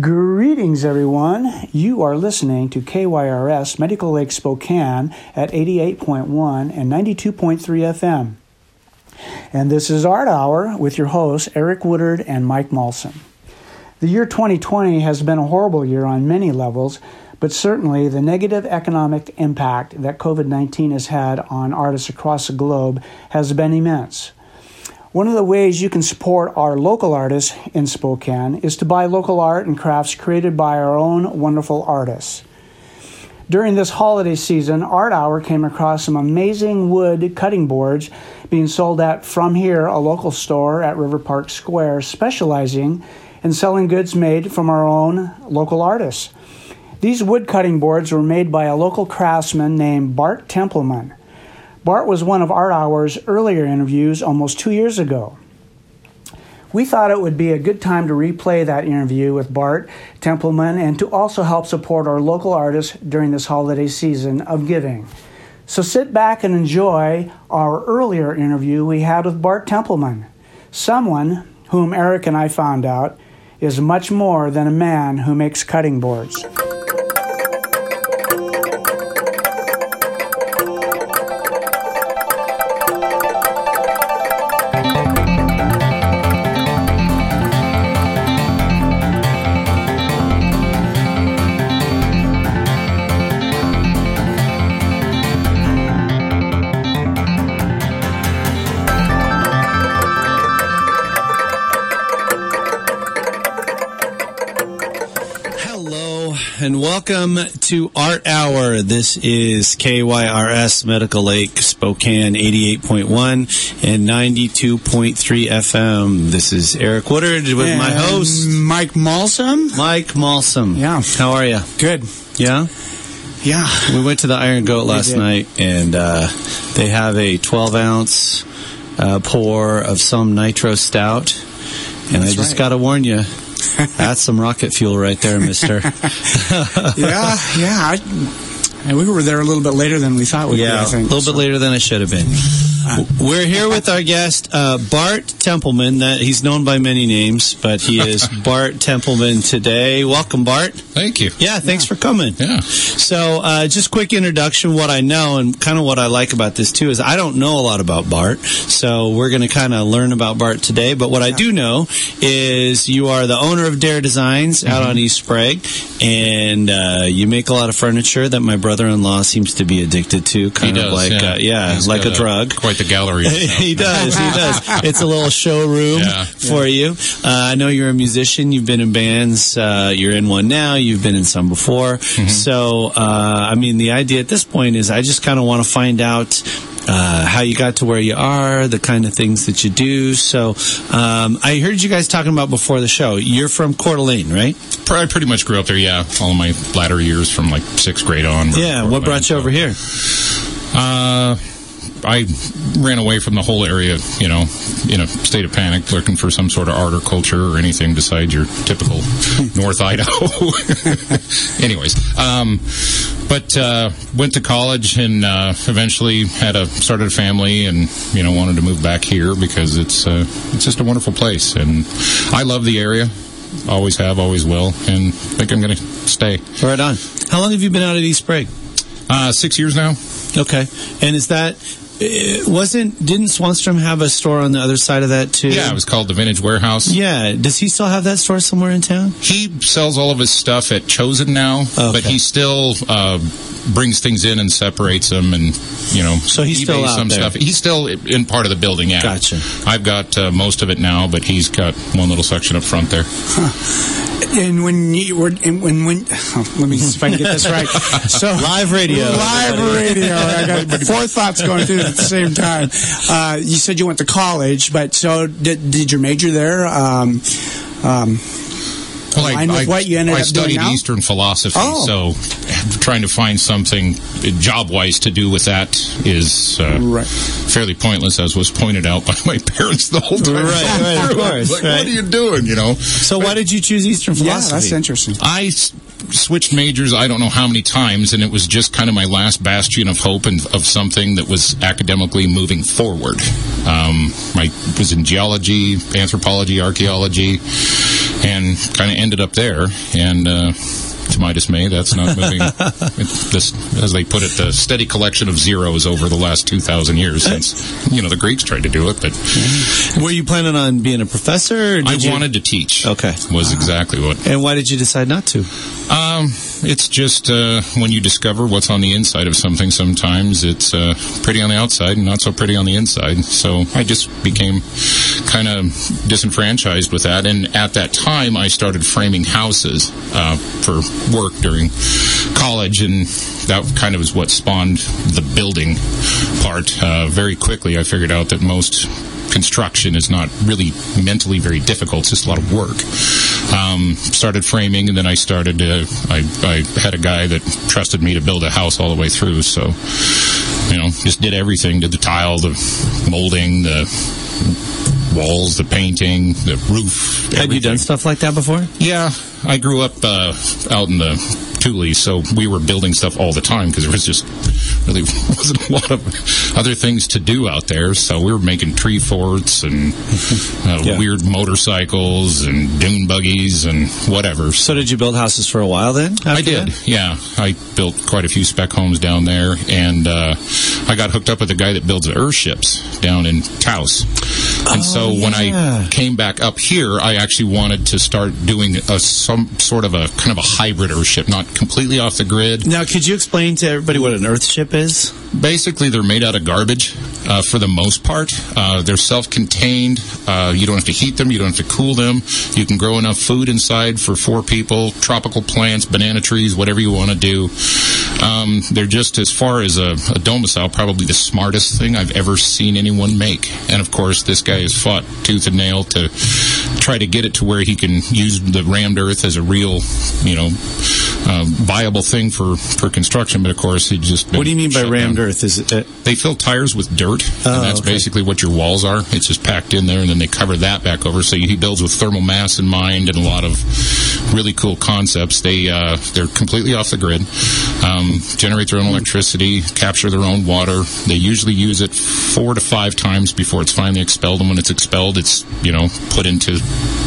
Greetings, everyone. You are listening to KYRS Medical Lake Spokane at 88.1 and 92.3 FM. And this is Art Hour with your hosts, Eric Woodard and Mike Malson. The year 2020 has been a horrible year on many levels, but certainly the negative economic impact that COVID 19 has had on artists across the globe has been immense. One of the ways you can support our local artists in Spokane is to buy local art and crafts created by our own wonderful artists. During this holiday season, Art Hour came across some amazing wood cutting boards being sold at From Here, a local store at River Park Square, specializing in selling goods made from our own local artists. These wood cutting boards were made by a local craftsman named Bart Templeman. Bart was one of Art Hour's earlier interviews almost two years ago. We thought it would be a good time to replay that interview with Bart Templeman and to also help support our local artists during this holiday season of giving. So sit back and enjoy our earlier interview we had with Bart Templeman, someone whom Eric and I found out is much more than a man who makes cutting boards. And welcome to Art Hour. This is KYRS Medical Lake, Spokane 88.1 and 92.3 FM. This is Eric Woodard with and my host, Mike Malsum. Mike Malsum. Yeah. How are you? Good. Yeah? Yeah. We went to the Iron Goat last night, and uh, they have a 12 ounce uh, pour of some nitro stout. And That's I just right. got to warn you, that's some rocket fuel right there, mister. yeah, yeah. I, and we were there a little bit later than we thought we'd be, Yeah, I a think. little bit later than I should have been. We're here with our guest, uh, Bart Templeman. That he's known by many names, but he is Bart Templeman today. Welcome, Bart. Thank you. Yeah, thanks for coming. Yeah. So, uh, just quick introduction. What I know and kind of what I like about this too is I don't know a lot about Bart, so we're going to kind of learn about Bart today. But what I do know is you are the owner of Dare Designs out on East Sprague, and uh, you make a lot of furniture that my brother-in-law seems to be addicted to, kind He of does, like yeah. Uh, yeah, like a got drug. Quite the gallery. he does. He does. It's a little showroom Yeah. for you. Uh, I know you're a musician. You've been in bands. Uh, you're in one now. You've been in some before. Mm-hmm. So, uh, I mean, the idea at this point is I just kind of want to find out. Uh, how you got to where you are, the kind of things that you do. So, um, I heard you guys talking about before the show. You're from Coeur d'Alene, right? I pretty much grew up there. Yeah, all of my latter years from like sixth grade on. Yeah. What brought you over here? Uh, I ran away from the whole area, you know, in a state of panic, looking for some sort of art or culture or anything besides your typical North Idaho. Anyways, um, but uh, went to college and uh, eventually had a started a family and you know wanted to move back here because it's uh, it's just a wonderful place and I love the area. Always have, always will, and think I'm going to stay. Right on. How long have you been out at East Sprague? Uh, six years now. Okay. And is that wasn't didn't Swanstrom have a store on the other side of that too? Yeah, it was called the Vintage Warehouse. Yeah. Does he still have that store somewhere in town? He sells all of his stuff at Chosen now, but he still uh, brings things in and separates them, and you know, So he's still eBays out some there. stuff. He's still in part of the building. Yeah, Gotcha. I've got uh, most of it now, but he's got one little section up front there. And when you were, and when, when, oh, let me see if I can get this right. So Live radio. Live radio. I got four thoughts going through at the same time. Uh, you said you went to college, but so did, did your major there? Um, um, Well, align with what you ended I up doing studied now? Eastern philosophy, Oh. so trying to find something job wise to do with that is uh, Right. fairly pointless, as was pointed out by my parents the whole time. Right, right, of course, Like, right. what are you doing? You know. So why did you choose Eastern philosophy? yeah, that's interesting. I s- switched majors I don't know how many times, and it was just kind of my last bastion of hope and of something that was academically moving forward. Um, I was in geology, anthropology, archaeology, and kind of ended up there. And uh, to my dismay, that's not moving. this, as they put it, the steady collection of zeros over the last two thousand years since you know the Greeks tried to do it. But Were you planning on being a professor? Or I you- wanted to teach. Okay. was exactly what. And why did you decide not to? Um, it's just uh, when you discover what's on the inside of something. Sometimes it's uh, pretty on the outside and not so pretty on the inside. So I just became kind of disenfranchised with that. And at that time, I started framing houses uh, for work during college, and that kind of is what spawned the building part. Uh, very quickly, I figured out that most construction is not really mentally very difficult. It's just a lot of work. Um, started framing, and then I started. Uh, I, I had a guy that trusted me to build a house all the way through. So, you know, just did everything. Did the tile, the molding, the walls, the painting, the roof. Had you done stuff like that before? Yeah, I grew up uh, out in the Thule, so we were building stuff all the time because there was just really wasn't a lot of other things to do out there. So we were making tree forts and uh, Yeah. weird motorcycles and dune buggies and whatever. So did you build houses for a while then? I did, that? yeah. I built quite a few spec homes down there, and uh, I got hooked up with a guy that builds Earthships down in Taos. And so when yeah. I came back up here, I actually wanted to start doing a, some sort of a kind of a hybrid Earthship, not completely off the grid. Now, could you explain to everybody what an Earthship is? Basically, they're made out of garbage uh, for the most part. Uh, they're self-contained. Uh, you don't have to heat them. You don't have to cool them. You can grow enough food inside for four people. Tropical plants, banana trees, whatever you want to do. Um, they're just as far as a, a domicile, probably the smartest thing I've ever seen anyone make. And of course, this guy has fought tooth and nail to try to get it to where he can use the rammed earth as a real, you know, uh, viable thing for for construction. But of course, he just What do you mean by rammed down. Earth? Is it? Uh, They fill tires with dirt, Oh, and that's okay. basically what your walls are. It's just packed in there, and then they cover that back over. So he builds with thermal mass in mind, and a lot of really cool concepts. They uh, they're completely off the grid, um, generate their own electricity, capture their own water. They usually use it four to five times before it's finally expelled, and when it's expelled, it's you know put into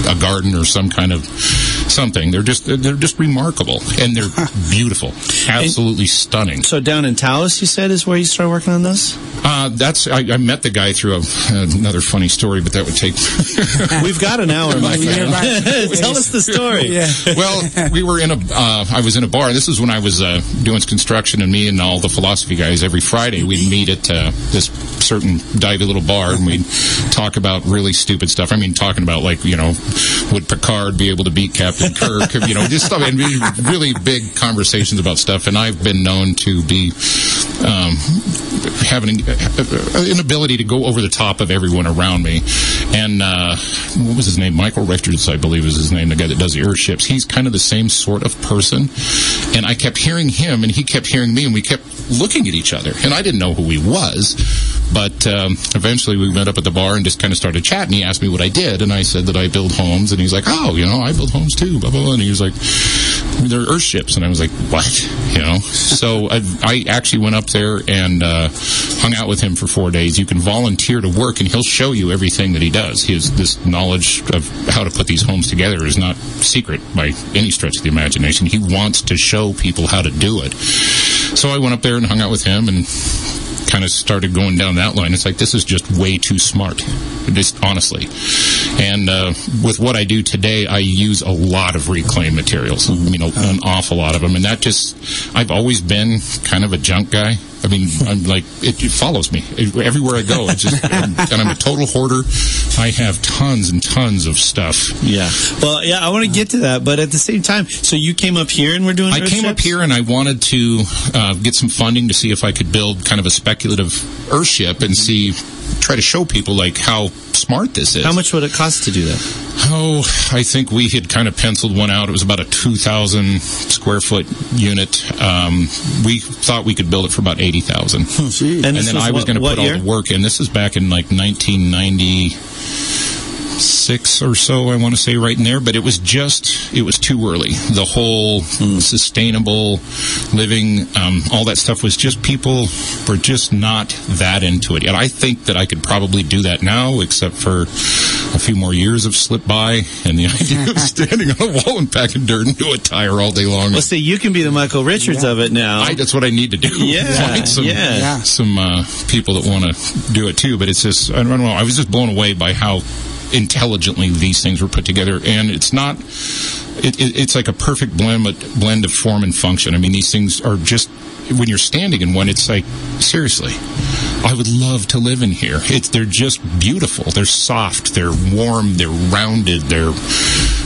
a garden or some kind of something. They're just they're just remarkable, and they're beautiful, absolutely stunning. so down in Taos, you said, is where you started working on this? Uh, that's I, I met the guy through a, another funny story, but that would take. We've got an hour, my friend. Tell us the story. Yeah. well, we were in a. Uh, I was in a bar. This is when I was uh, doing construction, and me and all the philosophy guys every Friday we'd meet at uh, this certain divey little bar, and we'd talk about really stupid stuff. I mean, talking about like you know, would Picard be able to beat Captain Kirk? you know, just stuff. And really, really big conversations about stuff. And I've been known to be. Um, having an ability to go over the top of everyone around me. And uh, what was his name? Michael Richards, I believe, is his name. The guy that does the Earthships. He's kind of the same sort of person. And I kept hearing him, and he kept hearing me, and we kept looking at each other. And I didn't know who he was. But um, eventually, we met up at the bar and just kind of started chatting. He asked me what I did, and I said that I build homes. And he's like, "Oh, you know, I build homes too." Blah blah. blah. And he was like, "They're Earthships," and I was like, "What?" You know. So I, I actually went up there and uh, hung out with him for four days. You can volunteer to work, and he'll show you everything that he does. His this knowledge of how to put these homes together is not secret by any stretch of the imagination. He wants to show people how to do it. So I went up there and hung out with him and kind of started going down that line. It's like this is just way too smart, just honestly. And uh, with what I do today, I use a lot of reclaimed materials. Mean, a, an awful lot of them, and that just I've always been kind of a junk guy. I mean, I'm like it, it follows me everywhere I go. It's just, and I'm a total hoarder. I have tons and tons of stuff. Yeah. Well, yeah, I want to get to that, but at the same time, so you came up here and we're doing. I came up here and I wanted to uh, get some funding to see if I could build kind of a speculative Earthship and see, try to show people like how smart this is. How much would it cost to do that? Oh, I think we had kind of penciled one out. It was about a 2,000 square foot unit. Um, we thought we could build it for about 80,000. Gee. And this then I was going to put year? all the work in. This is back in like 1990. Six or so, I want to say, right in there. But it was just, it was too early. The whole sustainable living, um, all that stuff was just people were just not that into it. And I think that I could probably do that now, except for a few more years have slipped by and the idea of standing on a wall and packing dirt into a tire all day long. Well, see, you can be the Michael Richards Yeah. of it now. I, that's what I need to do. Yeah, Find some, yeah. Yeah. some uh, people that want to do it too. But it's just, I don't know. I was just blown away by how intelligently these things were put together. And it's not, it, it, it's like a perfect blend, blend of form and function. I mean, these things are just, when you're standing in one, it's like, seriously, I would love to live in here. It's, they're just beautiful. They're soft. They're warm. They're rounded. They're,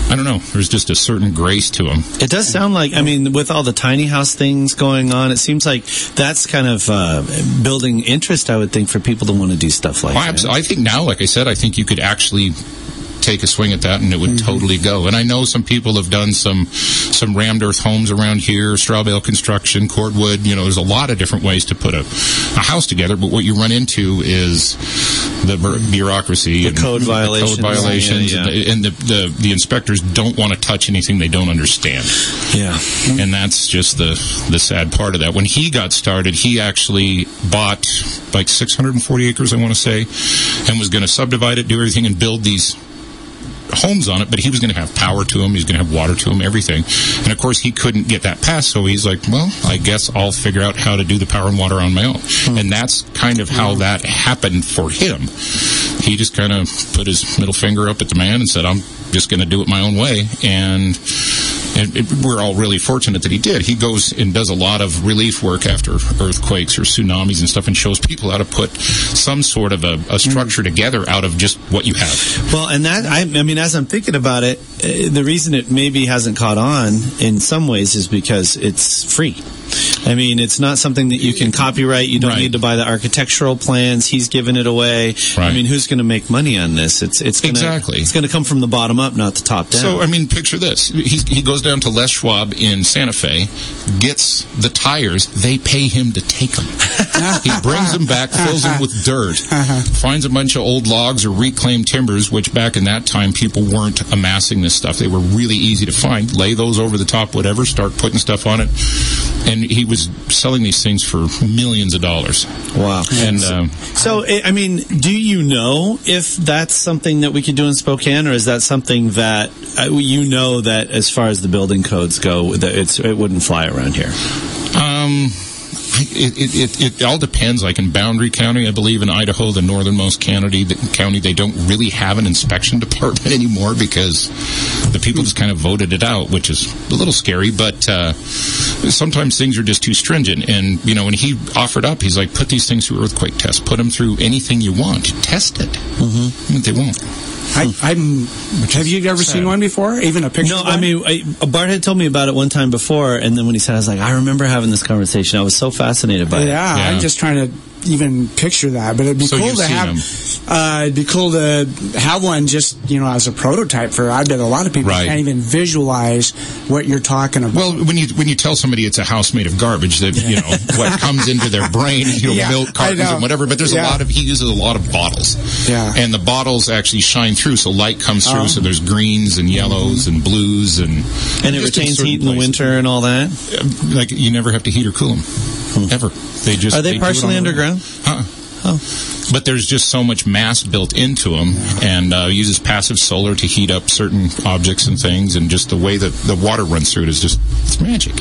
I don't know. There's just a certain grace to them. It does sound like, I mean, with all the tiny house things going on, it seems like that's kind of uh, building interest, I would think, for people to want to do stuff like Well, that. I think now, like I said, I think you could actually take a swing at that and it would Mm-hmm. totally go. And I know some people have done some some rammed earth homes around here, straw bale construction, cordwood. You know, there's a lot of different ways to put a, a house together. But what you run into is the bureaucracy, The and code violations. code violations, Yeah, yeah. and the the, the inspectors don't want to touch anything they don't understand yeah. and that's just the the sad part of that. When he got started, he actually bought like 640 acres, I want to say, and was going to subdivide it, do everything, and build these homes on it. But he was going to have power to them, he was going to have water to them, everything. And of course, he couldn't get that passed, so he's like, well, I guess I'll figure out how to do the power and water on my own. Hmm. And that's kind of how that happened for him. He just kind of put his middle finger up at the man and said, I'm just going to do it my own way. And and it, we're all really fortunate that he did. He goes and does a lot of relief work after earthquakes or tsunamis and stuff, and shows people how to put some sort of a, a structure together out of just what you have. Well, and that I, I mean, as I'm thinking about it, uh, the reason it maybe hasn't caught on in some ways is because it's free. I mean, it's not something that you can copyright. You don't Right. need to buy the architectural plans. He's giving it away. I mean, who's going to make money on this? It's it's gonna, Exactly. It's going to come from the bottom up, not the top down. So, I mean, picture this. He, he goes down to Les Schwab in Santa Fe, gets the tires. They pay him to take them. he brings them back, fills them with dirt, uh-huh. finds a bunch of old logs or reclaimed timbers, which back in that time people weren't amassing this stuff. They were really easy to find. Lay those over the top, whatever, start putting stuff on it. And he was selling these things for millions of dollars. wow. And um, So, I I mean, do you know if that's something that we could do in Spokane, or is that something that uh, you know that, as far as the building codes go, that it's it wouldn't fly around here? Um, it, it, it, it all depends. Like in Boundary County, I believe in Idaho, the northernmost county, the county, they don't really have an inspection department anymore because the people just kind of voted it out, which is a little scary. But uh, sometimes things are just too stringent. And you know, when he offered up, he's like, "Put these things through earthquake tests. Put them through anything you want. Test it." Mm-hmm. They won't. I, I'm. Have you ever seen one before? Even a picture? No, of I mean, I, Bart had told me about it one time before, and then when he said, I was like, I remember having this conversation. I was so fascinated by it. Yeah, Yeah. I'm just trying to even picture that. But it'd be So cool to have. Uh, it'd be cool to have one just you know as a prototype for. I bet a lot of people Right. can't even visualize what you're talking about. Well, when you when you tell somebody it's a house made of garbage, that you know what comes into their brain, you know, Yeah, milk I cartons know. and whatever. But there's Yeah. a lot of he uses a lot of bottles, Yeah. and the bottles actually shine through, so light comes through. Oh. So there's greens and yellows and blues and And it retains heat in the winter and all that. Like you never have to heat or cool them ever. They just Are they, do it partially on their own. underground? Uh-uh. But there's just so much mass built into them, and uh, uses passive solar to heat up certain objects and things, and just the way that the water runs through it is just it's magic.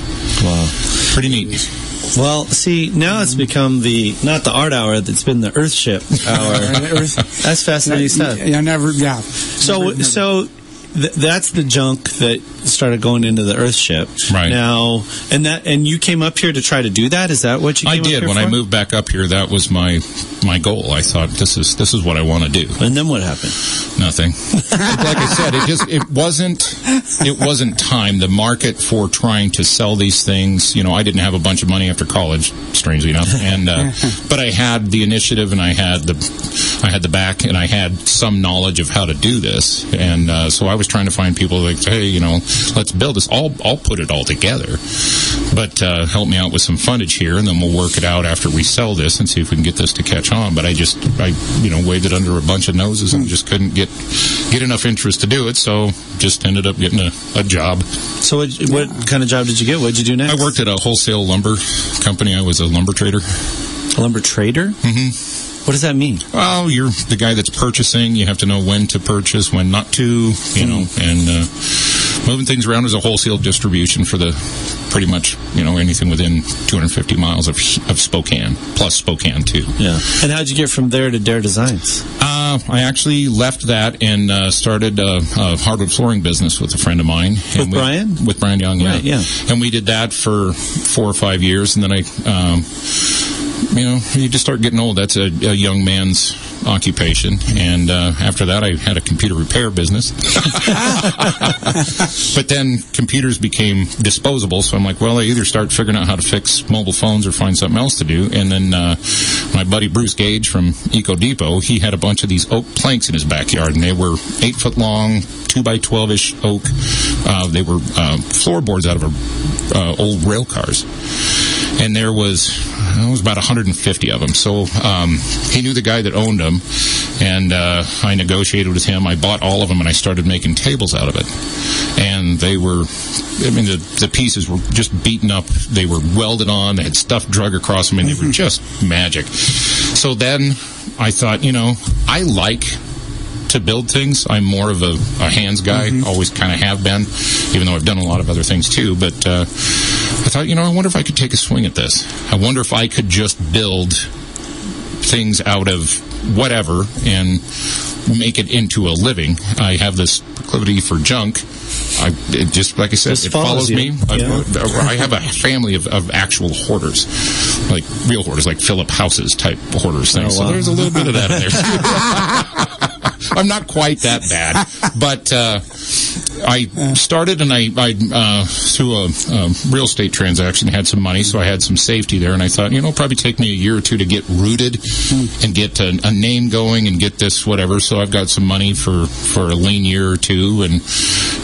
Wow. Pretty neat. Well, see, now it's become the not the art hour. It's been the Earthship hour. Earth- That's fascinating stuff. Yeah, never. Yeah. So, Never- never. so th- that's the junk that started going into the Earthship. Right. now, and that and you came up here to try to do that. Is that what you? I did when I moved back up here. That was my my goal. I thought this is this is what I want to do. And then what happened? Nothing. like I said, it just it wasn't it wasn't time. The market for trying to sell these things. You know, I didn't have a bunch of money after college, strangely enough, and uh, but I had the initiative and I had the I had the back and I had some knowledge of how to do this, and uh, so I was trying to find people like, hey, you know, let's build this. I'll I'll put it all together, but uh, help me out with some fundage here, and then we'll work it out after we sell this and see if we can get this to catch on. But I just I you know waved it under a bunch of noses and just couldn't get get enough interest to do it, so just ended up getting a, a job. So, what, what kind of job did you get? What did you do next? I worked at a wholesale lumber company. I was a lumber trader. A lumber trader. Mm-hmm. What does that mean? Well, you're the guy that's purchasing. You have to know when to purchase, when not to, you know, and uh, moving things around as a wholesale distribution for the pretty much, you know, anything within 250 miles of, of Spokane, plus Spokane too. Yeah. And how'd you get from there to Dare Designs? Uh, I actually left that and uh, started a, a, hardwood flooring business with a friend of mine. With And we- Brian? With Brian Young, yeah. Right, yeah. And we did that for four or five years, and then I, um, you know, you just start getting old. That's a, a young man's occupation. And uh, after that, I had a computer repair business. but then computers became disposable, so I'm like, well, I either start figuring out how to fix mobile phones or find something else to do. And then uh, my buddy Bruce Gage from Eco Depot, he had a bunch of these oak planks in his backyard, and they were eight foot long, two by twelve ish oak. Uh, they were uh, floorboards out of uh, old rail cars and there was it was about 150 of them. So um, he knew the guy that owned them, and uh, I negotiated with him. I bought all of them, and I started making tables out of it. And they were, I mean, the, the pieces were just beaten up. They were welded on. They had stuff drug across them, and they were just magic. So then I thought, you know, I like to build things. I'm more of a, a hands guy, always kind of have been, even though I've done a lot of other things too. But uh, I thought, you know, I wonder if I could take a swing at this. I wonder if I could just build things out of whatever and make it into a living. I have this proclivity for junk. I it just like I said, Just it follows follows me. I, I have a family of, of actual hoarders, like real hoarders, like Philip Houses type hoarders things. Oh, wow. So there's a little bit of that in there. I'm not quite that bad, but uh, I started and I, I uh, through a, um real estate transaction had some money, so I had some safety there, and I thought, you know, probably take me a year or two to get rooted and get a, a name going and get this whatever. So I've got some money for for a lean year or two, and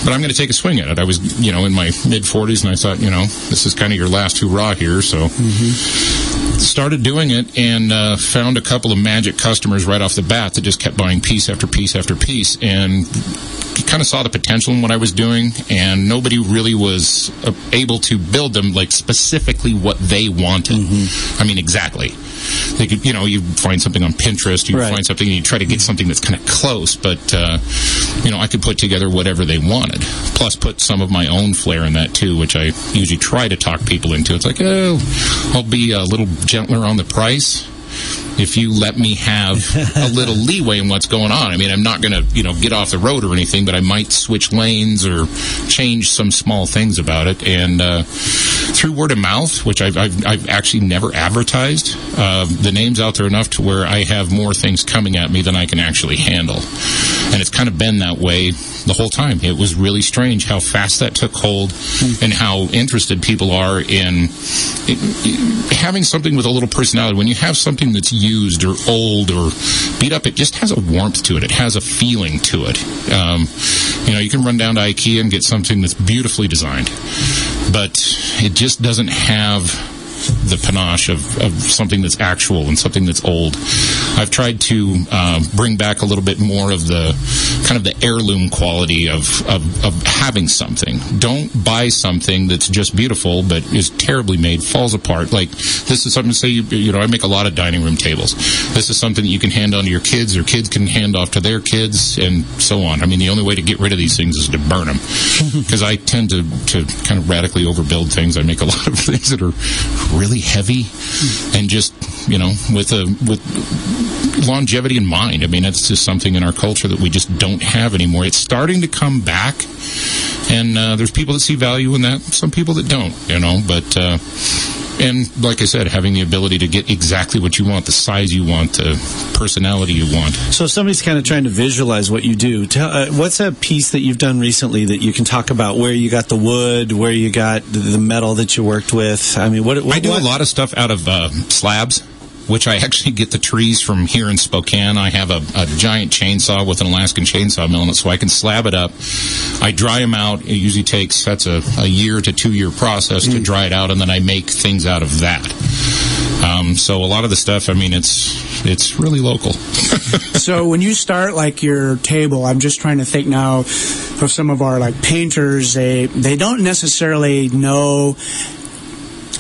but I'm going to take a swing at it. I was, you know, in my mid 40s, and I thought, you know, this is kind of your last hurrah here, so started doing it and uh, found a couple of magic customers right off the bat that just kept buying piece after piece after piece and kind of saw the potential in what I was doing and nobody really was uh, able to build them like specifically what they wanted. I mean exactly. They could, you know, you find something on Pinterest, you Right. find something and you try to get something that's kind of close, but uh, you know, I could put together whatever they wanted. Plus put some of my own flair in that too, which I usually try to talk people into. It's like, oh, I'll be a little gentler on the price if you let me have a little leeway in what's going on. I mean, I'm not going to, you know, get off the road or anything, but I might switch lanes or change some small things about it. And uh, through word of mouth, which I've, I've, I've actually never advertised, uh, the name's out there enough to where I have more things coming at me than I can actually handle. And it's kind of been that way the whole time. It was really strange how fast that took hold and how interested people are in having something with a little personality. When you have something that's used or old or beat up, it just has a warmth to it. It has a feeling to it. Um, you know, you can run down to IKEA and get something that's beautifully designed, but it just doesn't have the panache of, of something that's actual and something that's old. I've tried to um, bring back a little bit more of the kind of the heirloom quality of, of, of having something. Don't buy something that's just beautiful but is terribly made, falls apart. Like this is something. Say you, you know, I make a lot of dining room tables. This is something that you can hand on to your kids, or kids can hand off to their kids, and so on. I mean, the only way to get rid of these things is to burn them because I tend to to kind of radically overbuild things. I make a lot of things that are really heavy and just you know with a with longevity in mind. I mean, it's just something in our culture that we just don't have anymore. It's starting to come back, and uh, there's people that see value in that. Some people that don't, you know. But uh, and like I said, having the ability to get exactly what you want, the size you want, the personality you want. So if somebody's kind of trying to visualize what you do, tell, uh, what's a piece that you've done recently that you can talk about where you got the wood, where you got the, metal that you worked with? I mean, what, what I do what- a lot of stuff out of uh, slabs. Which I actually get the trees from here in Spokane. I have a, a giant chainsaw with an Alaskan chainsaw mill in it, so I can slab it up. I dry them out. It usually takes that's a, a year to two year process to dry it out, and then I make things out of that. Um, so a lot of the stuff, I mean, it's it's really local. so when you start like your table, I'm just trying to think now of some of our like painters. They they don't necessarily know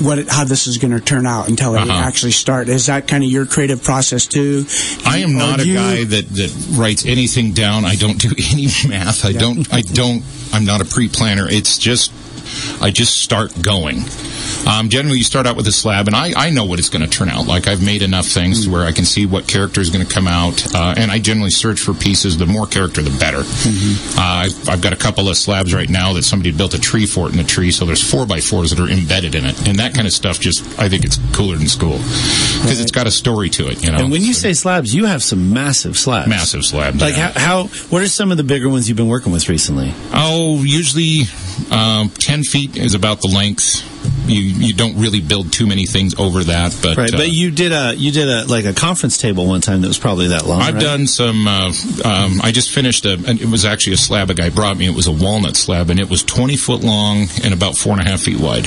what it, how this is going to turn out until Uh-huh. actually start. Is that kind of your creative process too? I am not a you- guy that, that writes anything down. I don't do any math. I don't. I don't. I'm not a pre-planner. It's just. I just start going. Um, generally, you start out with a slab, and I, I know what it's going to turn out. Like I've made enough things to where I can see what character is going to come out, uh, and I generally search for pieces. The more character, the better. Uh, I've, I've got a couple of slabs right now that somebody built a tree fort in the tree, so there's four by fours that are embedded in it, and that kind of stuff. Just I think it's cooler than school because it's got a story to it. You know, And when you So- say slabs, you have some massive slabs. massive slabs, Like yeah. how, how? What are some of the bigger ones you've been working with recently? Oh, usually um, ten feet is about the length. You you don't really build too many things over that, but Right, uh, but you did a you did a like a conference table one time that was probably that long. I've right? done some. Uh, um, I just finished a. And it was actually a slab a guy brought me. It was a walnut slab, and it was twenty foot long and about four and a half feet wide,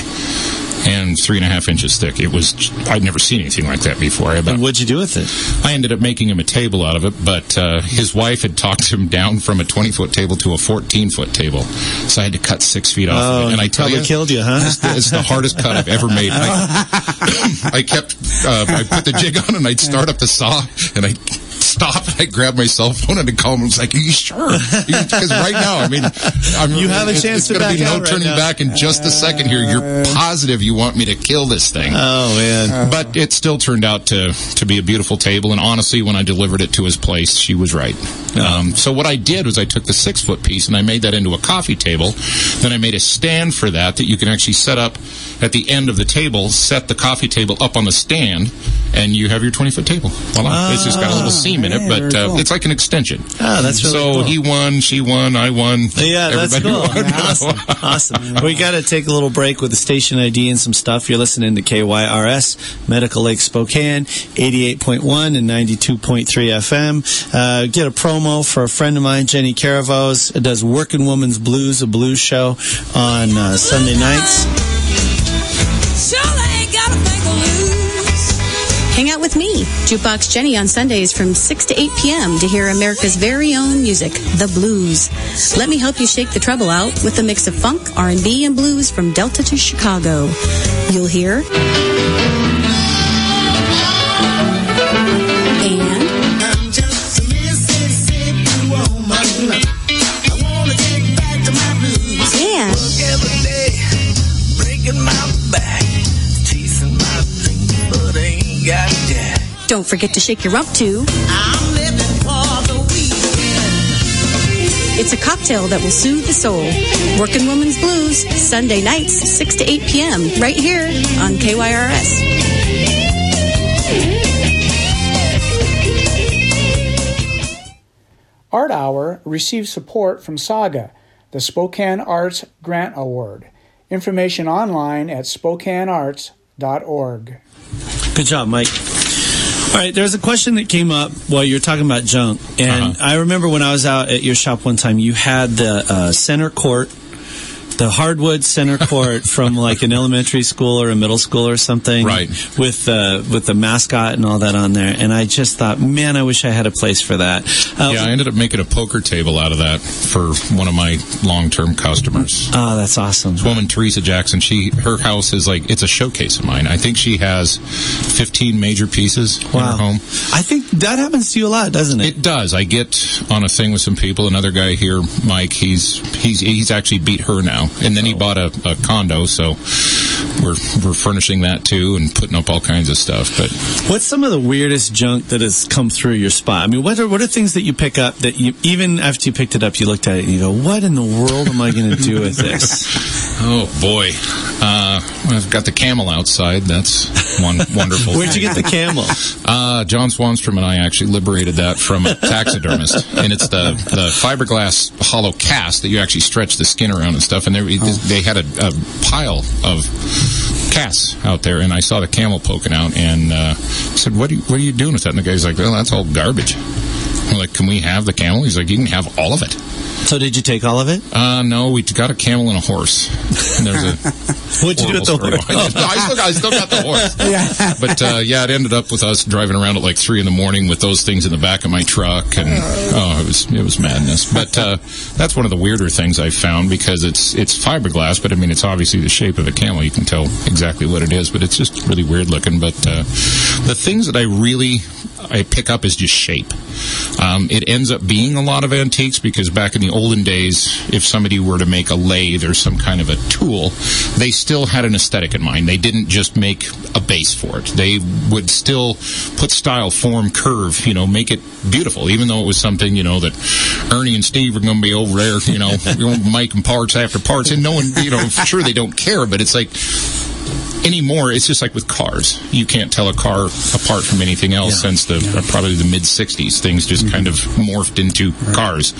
and three and a half inches thick. It was. I'd never seen anything like that before. I, And what'd you do with it? I ended up making him a table out of it, but uh, his wife had talked him down from a twenty foot table to a fourteen foot table, so I had to cut six feet off of Oh, it. And I tell probably you, killed you, huh? It's the, it's the hardest cut I've ever made. I, I kept, uh, I put the jig on and I'd start up the saw and I stop and I grab my cell phone and I call him. I was like, "Are you sure?" Because right now, I mean, I'm, You have a it's- chance it's to gonna back be no right turning now. back in just a second here. You're positive you want me to kill this thing? Oh man, but it still turned out to to be a beautiful table. And honestly, when I delivered it to his place, she was right. Um, so what I did was I took the six foot piece and I made that into a coffee table. Then I made a stand for that that you can actually set up at the end of the table. Set the coffee table up on the stand, and you have your twenty foot table. Voila! it's just got a little seam in it, but uh, cool. it's like an extension. Ah, that's really so cool. he won, she won, I won. Yeah, that's cool. won. Awesome. awesome. We got to take a little break with the station ID and some stuff. You're listening to KYRS, Medical Lake Spokane, 88.1 and 92.3 FM. Uh, get a promo for a friend of mine, Jenny Caravos, It does Working Woman's Blues, a blues show on uh, Sunday nights. Out with me, Jukebox Jenny, on Sundays from 6 to 8 p.m. to hear America's very own music, the blues. Let me help you shake the trouble out with a mix of funk, R&B, and blues from Delta to Chicago. You'll hear. Don't forget to shake your rump too. I'm living for the weekend. It's a cocktail that will soothe the soul. Working Woman's Blues, Sunday nights, 6 to 8 p.m., right here on KYRS. Art Hour receives support from Saga, the Spokane Arts Grant Award. Information online at spokanearts.org. Good job, Mike. All right, there's a question that came up while you were talking about junk, and Uh-huh. I remember when I was out at your shop one time, you had the uh, center court, the hardwood center court from like an elementary school or a middle school or something, Right. With uh, with the mascot and all that on there, and I just thought, man, I wish I had a place for that. Uh, Yeah, I ended up making a poker table out of that for one of my long-term customers. oh, that's awesome. This woman, Teresa Jackson, she her house is like it's a showcase of mine. I think she has 15 major pieces in her home. I think that happens to you a lot, doesn't it? It does. I get on a thing with some people. Another guy here, Mike. He's he's he's actually beat her now, and then he bought a, a condo. So we're we're furnishing that too, and putting up all kinds of stuff. But What's some of the weirdest junk that has come through your spot? I mean, what are what are things that you pick up that you even after you picked it up, you looked at it and you go, "What in the world am I going to do with this?" oh boy, uh, I've got the camel outside. That's one wonderful. Where'd you get the camel? Uh, John Swanstrom and I actually liberated that from a taxidermist, and it's the the fiberglass hollow cast that you actually stretch the skin around and stuff. And they, they had a, a pile of casts out there, and I saw the camel poking out, and uh, I said, "What are you, what are you doing with that?" And the guy's like, "Well, that's all garbage." I'm like, "Can we have the camel?" He's like, "You can have all of it." So did you take all of it? Uh, no, we got a camel and a horse. And there's a What'd you do with the horse? No, I still got, I still got the horse. Yeah. But uh, yeah, it ended up with us driving around at like three in the morning with those things in the back of my truck, and oh, it was it was madness. But uh, that's one of the weirder things I found because it's it's fiberglass, but I mean it's obviously the shape of a camel. You can tell exactly what it is, but it's just really weird looking. But uh, the things that I really I pick up is just shape. Um, it ends up being a lot of antiques because back in the olden days, if somebody were to make a lathe or some kind of a tool, they still had an aesthetic in mind. They didn't just make a base for it. They would still put style, form, curve, you know, make it beautiful, even though it was something, you know, that Ernie and Steve are going to be over there, you know, making parts after parts. And no one, you know, sure they don't care, but it's like, anymore it's just like with cars. You can't tell a car apart from anything else since the uh, probably the mid 60s things just kind of morphed into cars.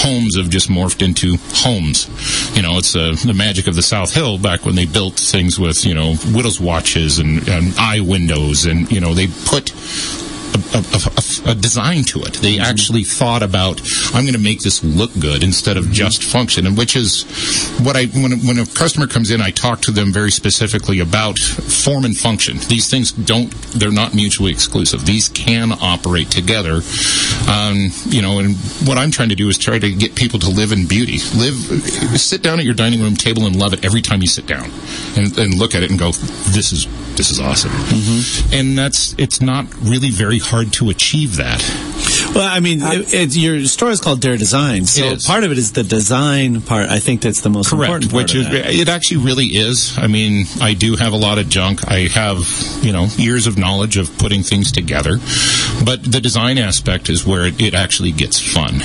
Homes have just morphed into homes. You know it's uh, the magic of the south hill back when they built things with you know widow's watches and, and eye windows and you know they put a, a, a, a design to it. They actually thought about, I'm going to make this look good instead of just function, and which is what I when when a customer comes in, I talk to them very specifically about form and function. These things don't, they're not mutually exclusive. These can operate together. Um, you know, and what I'm trying to do is try to get people to live in beauty. Live, sit down at your dining room table and love it every time you sit down, and, and look at it and go, this is this is awesome. And that's it's not really very hard to achieve that. Well, I mean, it, it, your store is called Dare Design, so part of it is the design part. I think that's the most important part which of is that. it actually really is. I mean, I do have a lot of junk. I have you know years of knowledge of putting things together, but the design aspect is where it, it actually gets fun.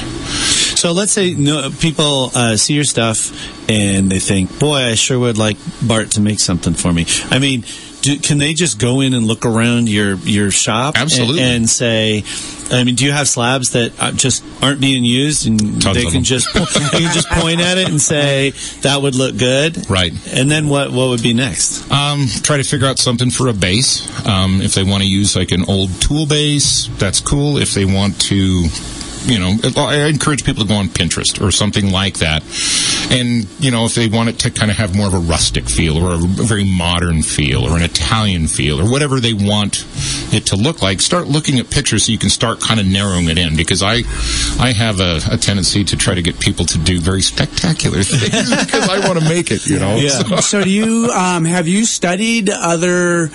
So let's say no, people uh, see your stuff and they think, "Boy, I sure would like Bart to make something for me." I mean, do, can they just go in and look around your your shop and- Absolutely. and, say? I mean, do you have slabs that uh, just aren't being used, and Tons they can just they can just point at it and say that would look good, Right. And then what what would be next? Um, try to figure out something for a base. Um, if they want to use like an old tool base, that's cool. If they want to, you know, I encourage people to go on Pinterest or something like that. And, you know, if they want it to kind of have more of a rustic feel or a very modern feel or an Italian feel or whatever they want it to look like, start looking at pictures so you can start kind of narrowing it in because I, I have a, a tendency to try to get people to do very spectacular things because I want to make it, you know. Yeah. So- so do you um, have you studied other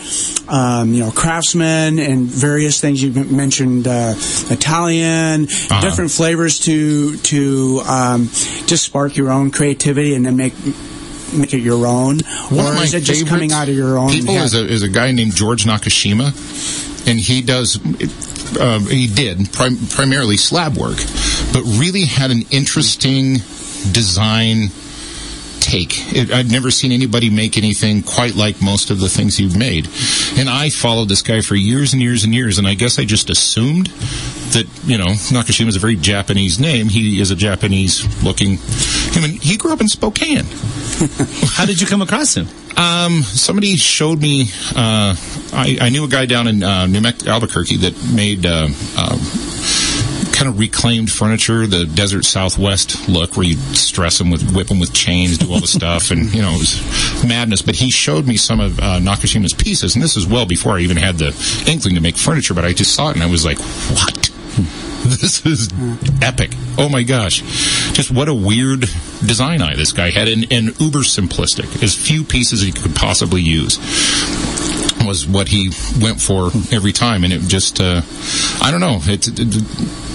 um, you know craftsmen and various things you mentioned uh, Italian different flavors to to um, just spark your own creativity and then make make it your own One or is it just coming out of your own people head? is a, is a guy named George Nakashima, and he does. Um, he did prim- primarily slab work, but really had an interesting design take. It, I'd never seen anybody make anything quite like most of the things you've made. And I followed this guy for years and years and years, and I guess I just assumed that, you know, Nakashima is a very Japanese name. He is a Japanese looking human. He grew up in Spokane. How did you come across him? Um, somebody showed me. Uh, I, I knew a guy down in uh, New Mexico, Albuquerque, that made uh, um, kind of reclaimed furniture, the desert Southwest look, where you stress them with, whip them with chains, do all the stuff, and you know it was madness. But he showed me some of uh, Nakashima's pieces, and this is well before I even had the inkling to make furniture. But I just saw it, and I was like, "What? This is epic! Oh my gosh! Just what a weird design eye this guy had, and, and uber simplistic. As few pieces he could possibly use was what he went for every time, and it just uh, I don't know. It's it, it-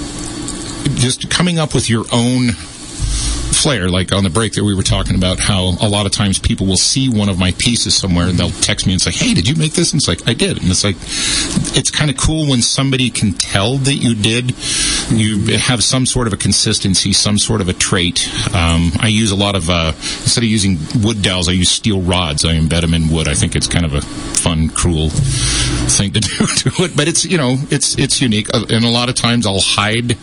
just coming up with your own flair. Like on the break that we were talking about how a lot of times people will see one of my pieces somewhere and they'll text me and say, "Hey, did you make this?" And it's like I did, and it's like it's kind of cool when somebody can tell that you did. You have some sort of a consistency, some sort of a trait. Um, I use a lot of uh, instead of using wood dowels, I use steel rods. I embed them in wood. I think it's kind of a fun, cruel thing to do to it, but it's you know it's it's unique. Uh, And a lot of times I'll hide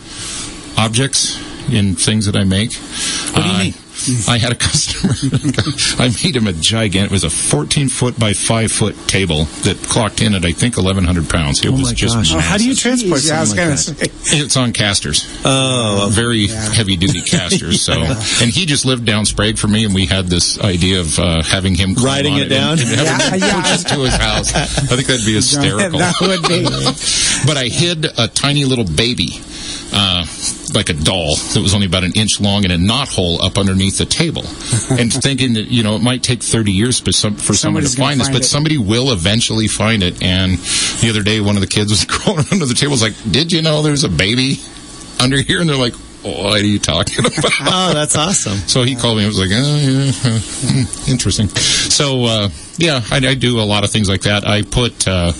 objects in things that I make. What do you mean? I had a customer. I made him a gigantic. It was a 14 foot by 5 foot table that clocked in at I think 1,100 pounds. It Oh was just gosh. massive. How do you transport Yeah, I was something gonna like that? say. It's on casters. Oh, Very heavy duty casters. So, and he just lived down Sprague for me, and we had this idea of uh, having him Riding on it down? and, and having Yeah, him yeah. coach to his house. I think that'd be hysterical. That would be. but I hid a tiny little baby, uh, like a doll that was only about an inch long in a knot hole up underneath the table, and thinking that you know it might take thirty years for, some, for someone to find this, find but it. somebody will eventually find it. And the other day, one of the kids was crawling under the table, was like, "Did you know there's a baby under here?" And they're like. What are you talking about? oh, that's awesome. So he called me and was like, oh, yeah, uh, hmm, interesting. So, uh, yeah, I, I do a lot of things like that. I put uh,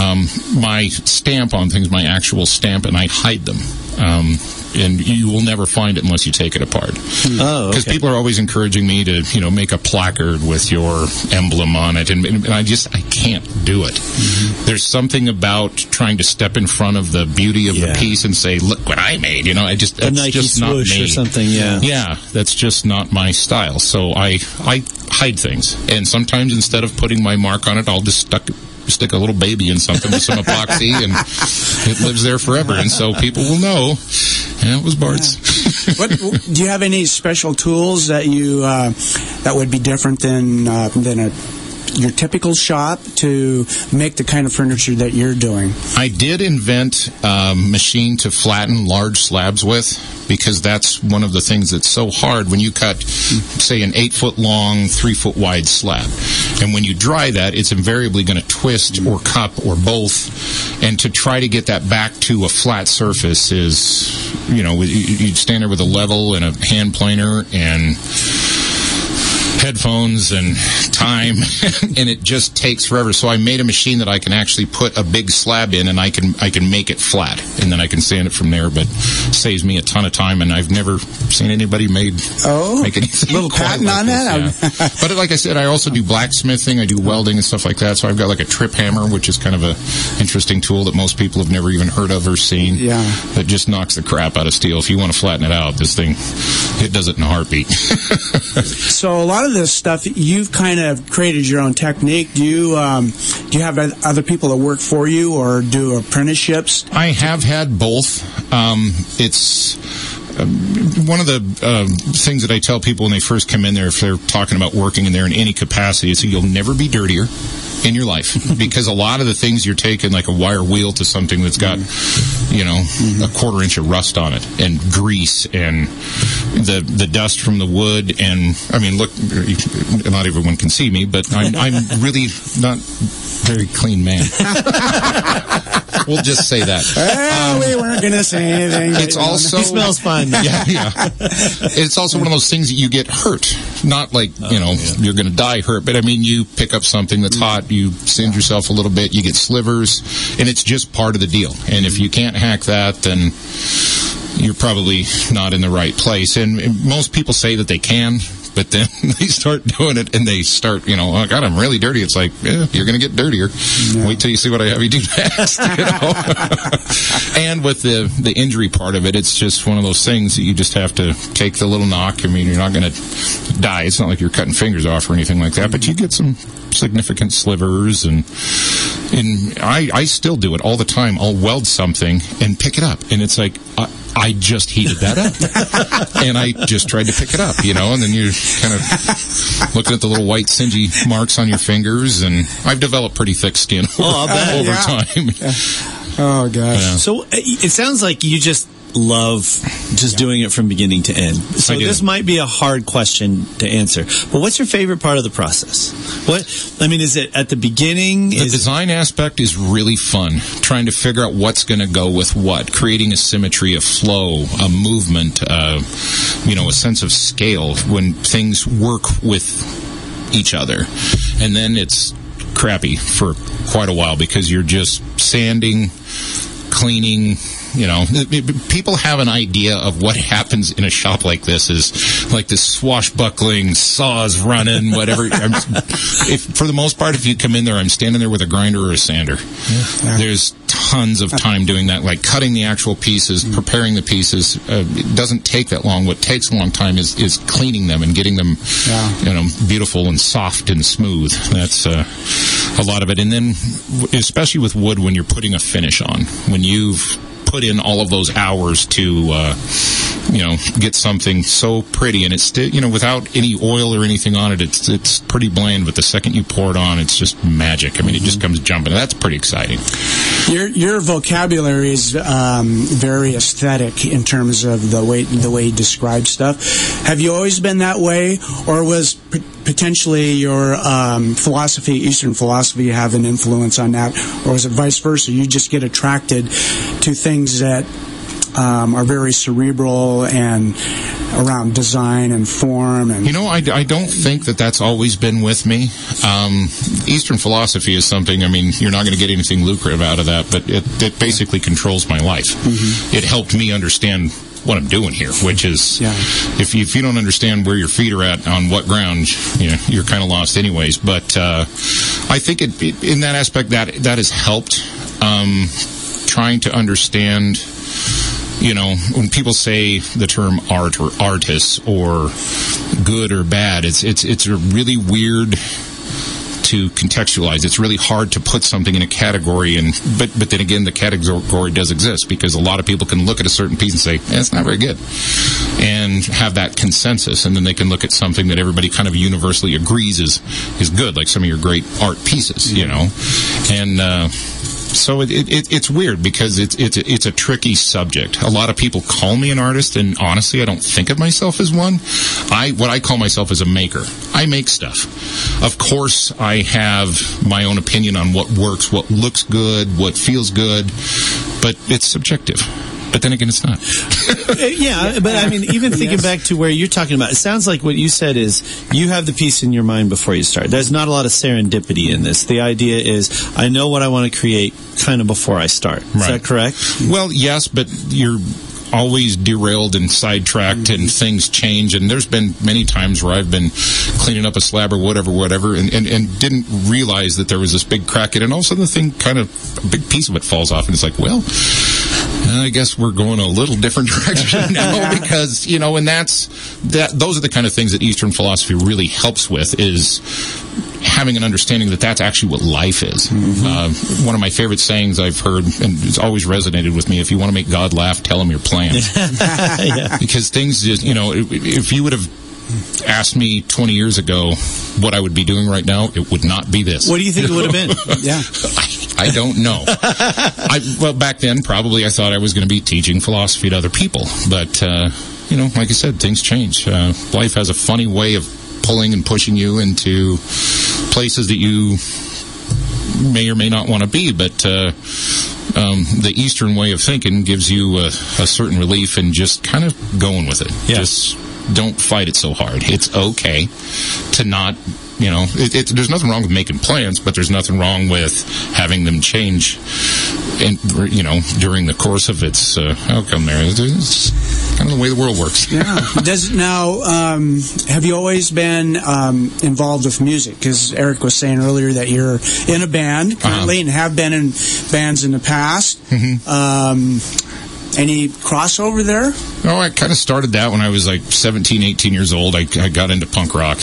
um, my stamp on things, my actual stamp, and I hide them. Um, and you will never find it unless you take it apart. Oh, Because okay. people are always encouraging me to, you know, make a placard with your emblem on it, and, and I just I can't do it. There's something about trying to step in front of the beauty of Yeah. the piece and say, "Look what I made." You know, I just that's just not me. or something. Yeah. Yeah, that's just not my style. So I I hide things, and sometimes instead of putting my mark on it, I'll just stuck stick a little baby in something with some epoxy, and it lives there forever. And so people will know. Yeah, it was Bart's. what, do you have any special tools that you uh, that would be different than uh, than a your typical shop to make the kind of furniture that you're doing? I did invent a machine to flatten large slabs with because that's one of the things that's so hard when you cut, say, an eight foot long, three foot wide slab. And when you dry that, it's invariably going to twist or cup or both. And to try to get that back to a flat surface is, you know, you- you'd stand there with a level and a hand planer and headphones and time and it just takes forever so i made a machine that i can actually put a big slab in and i can i can make it flat and then i can sand it from there but saves me a ton of time and i've never seen anybody made Oh, make anything little patent like on this, that? yeah. but like i said i also do blacksmithing i do welding and stuff like that so i've got like a trip hammer which is kind of a interesting tool that most people have never even heard of or seen Yeah. that just knocks the crap out of steel if you want to flatten it out this thing it does it in a heartbeat So a lot of this stuff you've kind of created your own technique. Do you um, do you have other people that work for you or do apprenticeships? I have had both. Um, it's one of the uh, things that I tell people when they first come in there, if they're talking about working in there in any capacity, is that you'll never be dirtier in your life because a lot of the things you're taking, like a wire wheel to something that's got, you know, a quarter inch of rust on it and grease and the the dust from the wood and I mean, look, not everyone can see me, but I'm I'm really not very clean man. we'll just say that. Well, um, we weren't going to say anything. It's also He smells fine. though. yeah, yeah. It's also one of those things that you get hurt. Not like oh, you know you're going to die hurt, but I mean you pick up something that's mm-hmm. hot, you singe yourself a little bit, you get slivers, and it's just part of the deal. And if mm-hmm. you can't hack that, then you're probably not in the right place. And, and most people say that they can. But then they start doing it, and they start, you know, oh God, I'm really dirty. It's like, yeah, you're going to get dirtier. Wait till you see what I have you do next. You know? and with the the injury part of it, it's just one of those things that you just have to take the little knock. I mean, you're not going to die. It's not like you're cutting fingers off or anything like that, but you get some significant slivers and and I I still do it all the time. I'll weld something and pick it up, and it's like. I, I just heated that up, and I just tried to pick it up, you know, and then you're kind of looking at the little white singy marks on your fingers, and I've developed pretty thick skin Oh, I'll bet. over Yeah. time. Oh gosh. Yeah. So uh, it sounds like you just love just doing it from beginning to end. So this might be a hard question to answer. But what's your favorite part of the process? What I mean is it at the beginning? The is design aspect is really fun. Trying to figure out what's going to go with what, creating a symmetry, a flow, a movement, uh, you know, a sense of scale when things work with each other. And then it's crappy for quite a while because you're just sanding, cleaning. You know, people have an idea of what happens in a shop like this is like this swashbuckling saws running, whatever. I'm, if for the most part, if you come in there, I'm standing there with a grinder or a sander. There's tons of time doing that, like cutting the actual pieces, preparing the pieces. Uh, it doesn't take that long. What takes a long time is is cleaning them and getting them, Yeah. you know, beautiful and soft and smooth. That's uh, a lot of it. And then, especially with wood, when you're putting a finish on, when you've put in all of those hours to, uh, you know, get something so pretty, and it's still, you know, without any oil or anything on it, it's it's pretty bland. But the second you pour it on, it's just magic. I mean, it just comes jumping. That's pretty exciting. Your your vocabulary is um, very aesthetic in terms of the way the way you describe stuff. Have you always been that way, or was p- potentially your um, philosophy, Eastern philosophy, have an influence on that, or was it vice versa? You just get attracted to things that um, are very cerebral and around design and form and You know, I, I don't think that that's always been with me. Um, Eastern philosophy is something, I mean, you're not going to get anything lucrative out of that, but it, it basically controls my life. It helped me understand what I'm doing here, which is Yeah. if, you, if you don't understand where your feet are at on what ground, you know, you're kind of lost anyways. But uh, I think it, it, in that aspect, that, that has helped um, trying to understand you know, when people say the term art or artists or good or bad, it's it's it's a really weird to contextualize. It's really hard to put something in a category, and but but then again, the category does exist because a lot of people can look at a certain piece and say eh, it's not very good, and have that consensus, and then they can look at something that everybody kind of universally agrees is is good, like some of your great art pieces, you know, and. Uh, so it, it, it, it's weird because it's it's it's a tricky subject. A lot of people call me an artist, and honestly, I don't think of myself as one. I what I call myself is a maker. I make stuff. Of course, I have my own opinion on what works, what looks good, what feels good, but it's subjective. But then again, it's not. Uh, yeah, but I mean, even thinking Yes. back to where you're talking about, it sounds like what you said is you have the piece in your mind before you start. There's not a lot of serendipity in this. The idea is I know what I want to create kind of before I start. Is Right. that correct? Well, yes, but you're always derailed and sidetracked and things change and there's been many times where I've been cleaning up a slab or whatever whatever and, and, and didn't realize that there was this big crack in it and all of a sudden the thing kind of a big piece of it falls off and it's like well I guess we're going a little different direction now because you know and that's that those are the kind of things that Eastern philosophy really helps with is having an understanding that that's actually what life is. Uh, one of my favorite sayings I've heard, and it's always resonated with me: if you want to make God laugh, tell him your plans. Because things just, you know, if you would have asked me 20 years ago what I would be doing right now, it would not be this. What do you think it would have been? yeah. I, I don't know. I, well, back then, probably I thought I was going to be teaching philosophy to other people. But, uh, you know, like I said, things change. Uh, life has a funny way of pulling and pushing you into places that you may or may not want to be. But uh, um, the Eastern way of thinking gives you a, a certain relief in just kind of going with it. Yeah. Just don't fight it so hard. It's okay to not, you know, it, it, there's nothing wrong with making plans, but there's nothing wrong with having them change, and you know, during the course of its uh, outcome. There, it's, kind of the way the world works. Yeah. Does now um, have you always been um, involved with music? Because Eric was saying earlier that you're in a band currently and have been in bands in the past. Um, any crossover there? Oh, I kind of started that when I was like 17, 18 years old. I, I got into punk rock.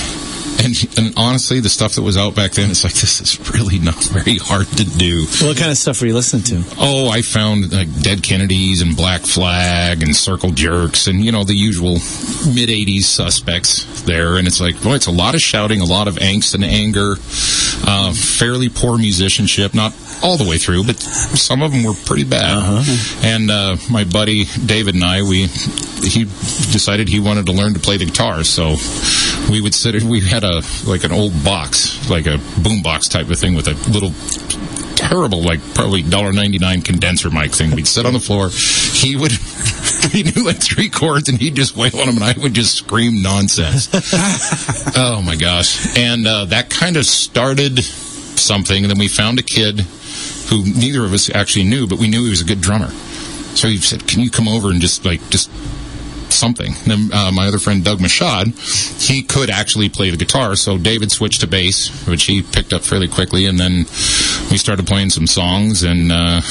And, and honestly, the stuff that was out back then, it's like this is really not very hard to do. What kind of stuff were you listening to? Oh, I found like Dead Kennedys and Black Flag and Circle Jerks and you know the usual mid '80s suspects there. And it's like, boy, it's a lot of shouting, a lot of angst and anger, uh, fairly poor musicianship, not all the way through, but some of them were pretty bad. And uh, my buddy David and I, we he decided he wanted to learn to play the guitar, so we would sit. We had a like an old box, like a boom box type of thing with a little terrible, like probably $1.99 condenser mic thing. We'd sit on the floor. He would, he knew like three chords and he'd just wail on them and I would just scream nonsense. oh my gosh. And uh, that kind of started something. And then we found a kid who neither of us actually knew, but we knew he was a good drummer. So he said, can you come over and just like, just something. Then uh, my other friend Doug Machad, he could actually play the guitar, so David switched to bass, which he picked up fairly quickly, and then we started playing some songs, and uh,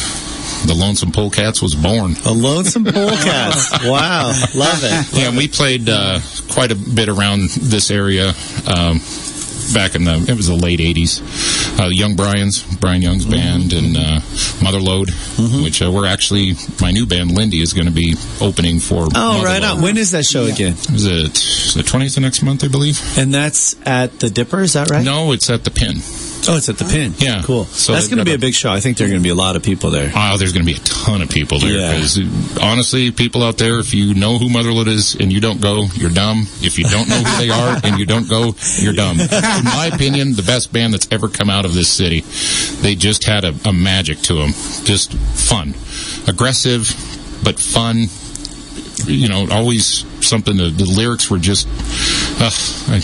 the Lonesome Polecats was born. The Lonesome Polecats. wow. Love it. Yeah, and we played uh, quite a bit around this area. Um, back in the it was the late 80s uh, young brian's brian young's band and uh, motherload which uh, we're actually my new band lindy is going to be opening for Oh, right on. When is that show again? Is it the 20th of next month, I believe? And that's at the Dipper, is that right? No, it's at the Pin. Oh, it's at the Pin. Yeah. Cool. So that's going to be a- a big show. I think there are going to be a lot of people there. Oh, there's going to be a ton of people there. Yeah. uh, honestly, people out there, if you know who Motherload is and you don't go, you're dumb. If you don't know who they are and you don't go, you're dumb. In my opinion, the best band that's ever come out of this city. They just had a, a magic to them. Just fun. Aggressive, but fun. You know, always something. To, the lyrics were just. Uh, I,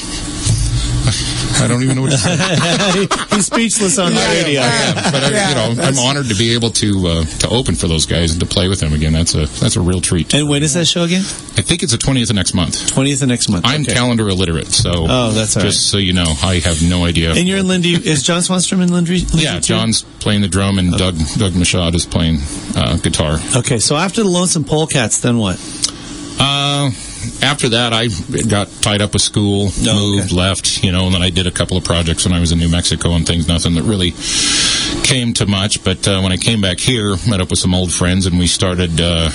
I don't even know what to say. He's speechless on the radio. I am, but I, you know, I'm honored to be able to uh, to open for those guys and to play with them again. That's a that's a real treat. And when is that show again? I think it's the 20th of next month. 20th of next month. I'm Okay. calendar illiterate, so Oh, that's just so you know, I have no idea. And you're in Lindy. Is John Swanstrom in Lindy? Lindy yeah, too? John's playing the drum and Doug Doug Machad is playing uh, guitar. Okay, so after the Lonesome Polecats, then what? Uh, after that, I got tied up with school, Oh, moved, okay. left, you know, and then I did a couple of projects when I was in New Mexico and things. Nothing that really came to much. But uh, when I came back here, met up with some old friends, and we started. Uh,